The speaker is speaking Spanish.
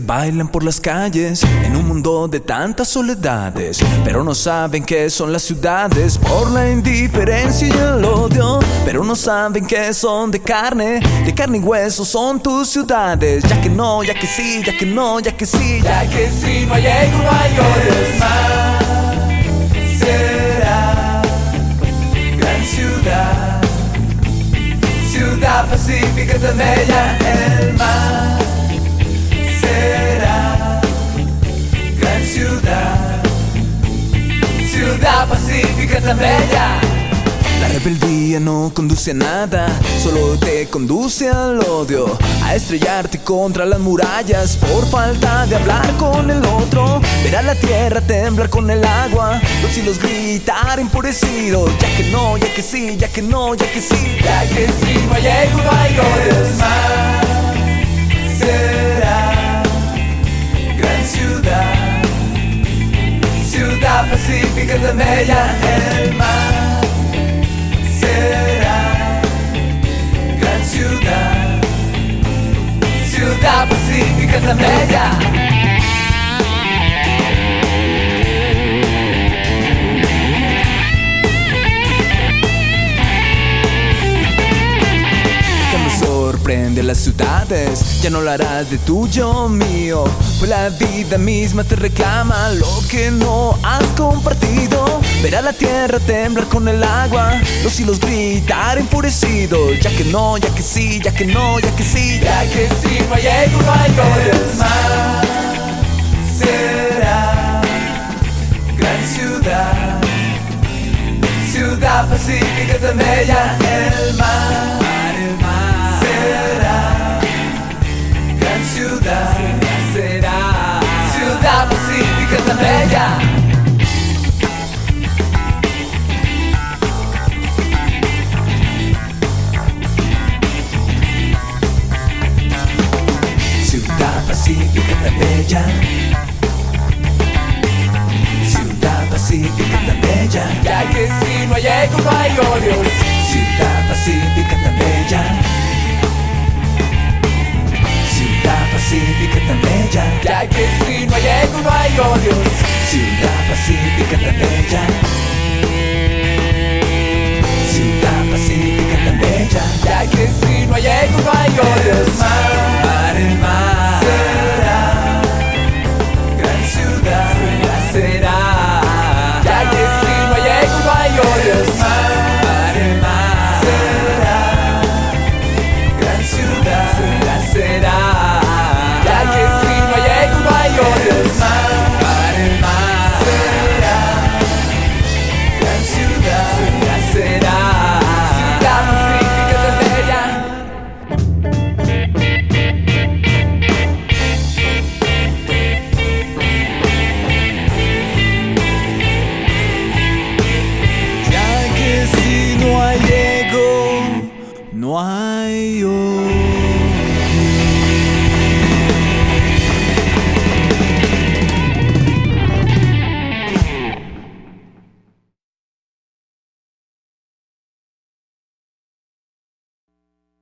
bailan por las calles en un mundo de tantas soledades, pero no saben qué son las ciudades por la indiferencia y el odio, pero no saben que son de carne, de carne y hueso son tus ciudades, ya que no, ya que sí, ya que no, ya que sí, ya que sí, no hay ego, no hay odio más, será gran ciudad, ciudad pacífica tan bella, ciudad pacífica tan bella. La rebeldía no conduce a nada, solo te conduce al odio, a estrellarte contra las murallas por falta de hablar con el otro. Ver a la tierra temblar con el agua, los hilos gritar empurecidos, ya que no, ya que sí, ya que no, ya que sí, ya que sí, bella, el mar será gran ciudad, ciudad pacífica tan bella. que me sorprende las ciudades Ya no la harás de tuyo mío. Pues la vida misma te reclama Lo que no has compartido Ver a la tierra temblar con el agua. Los hilos gritar enfurecidos Ya que no, ya que sí, ya que no, ya que sí. Ya que sí, no hay no hay odio más Será gran ciudad. Ciudad pacífica tan bella, el mar, bella. Ciudad pacífica tan bella. Ya que si no hay ego no hay odio. Ciudad pacífica tan bella. Ciudad pacífica tan bella. Ya que si no hay ego no hay odio. Ciudad Ya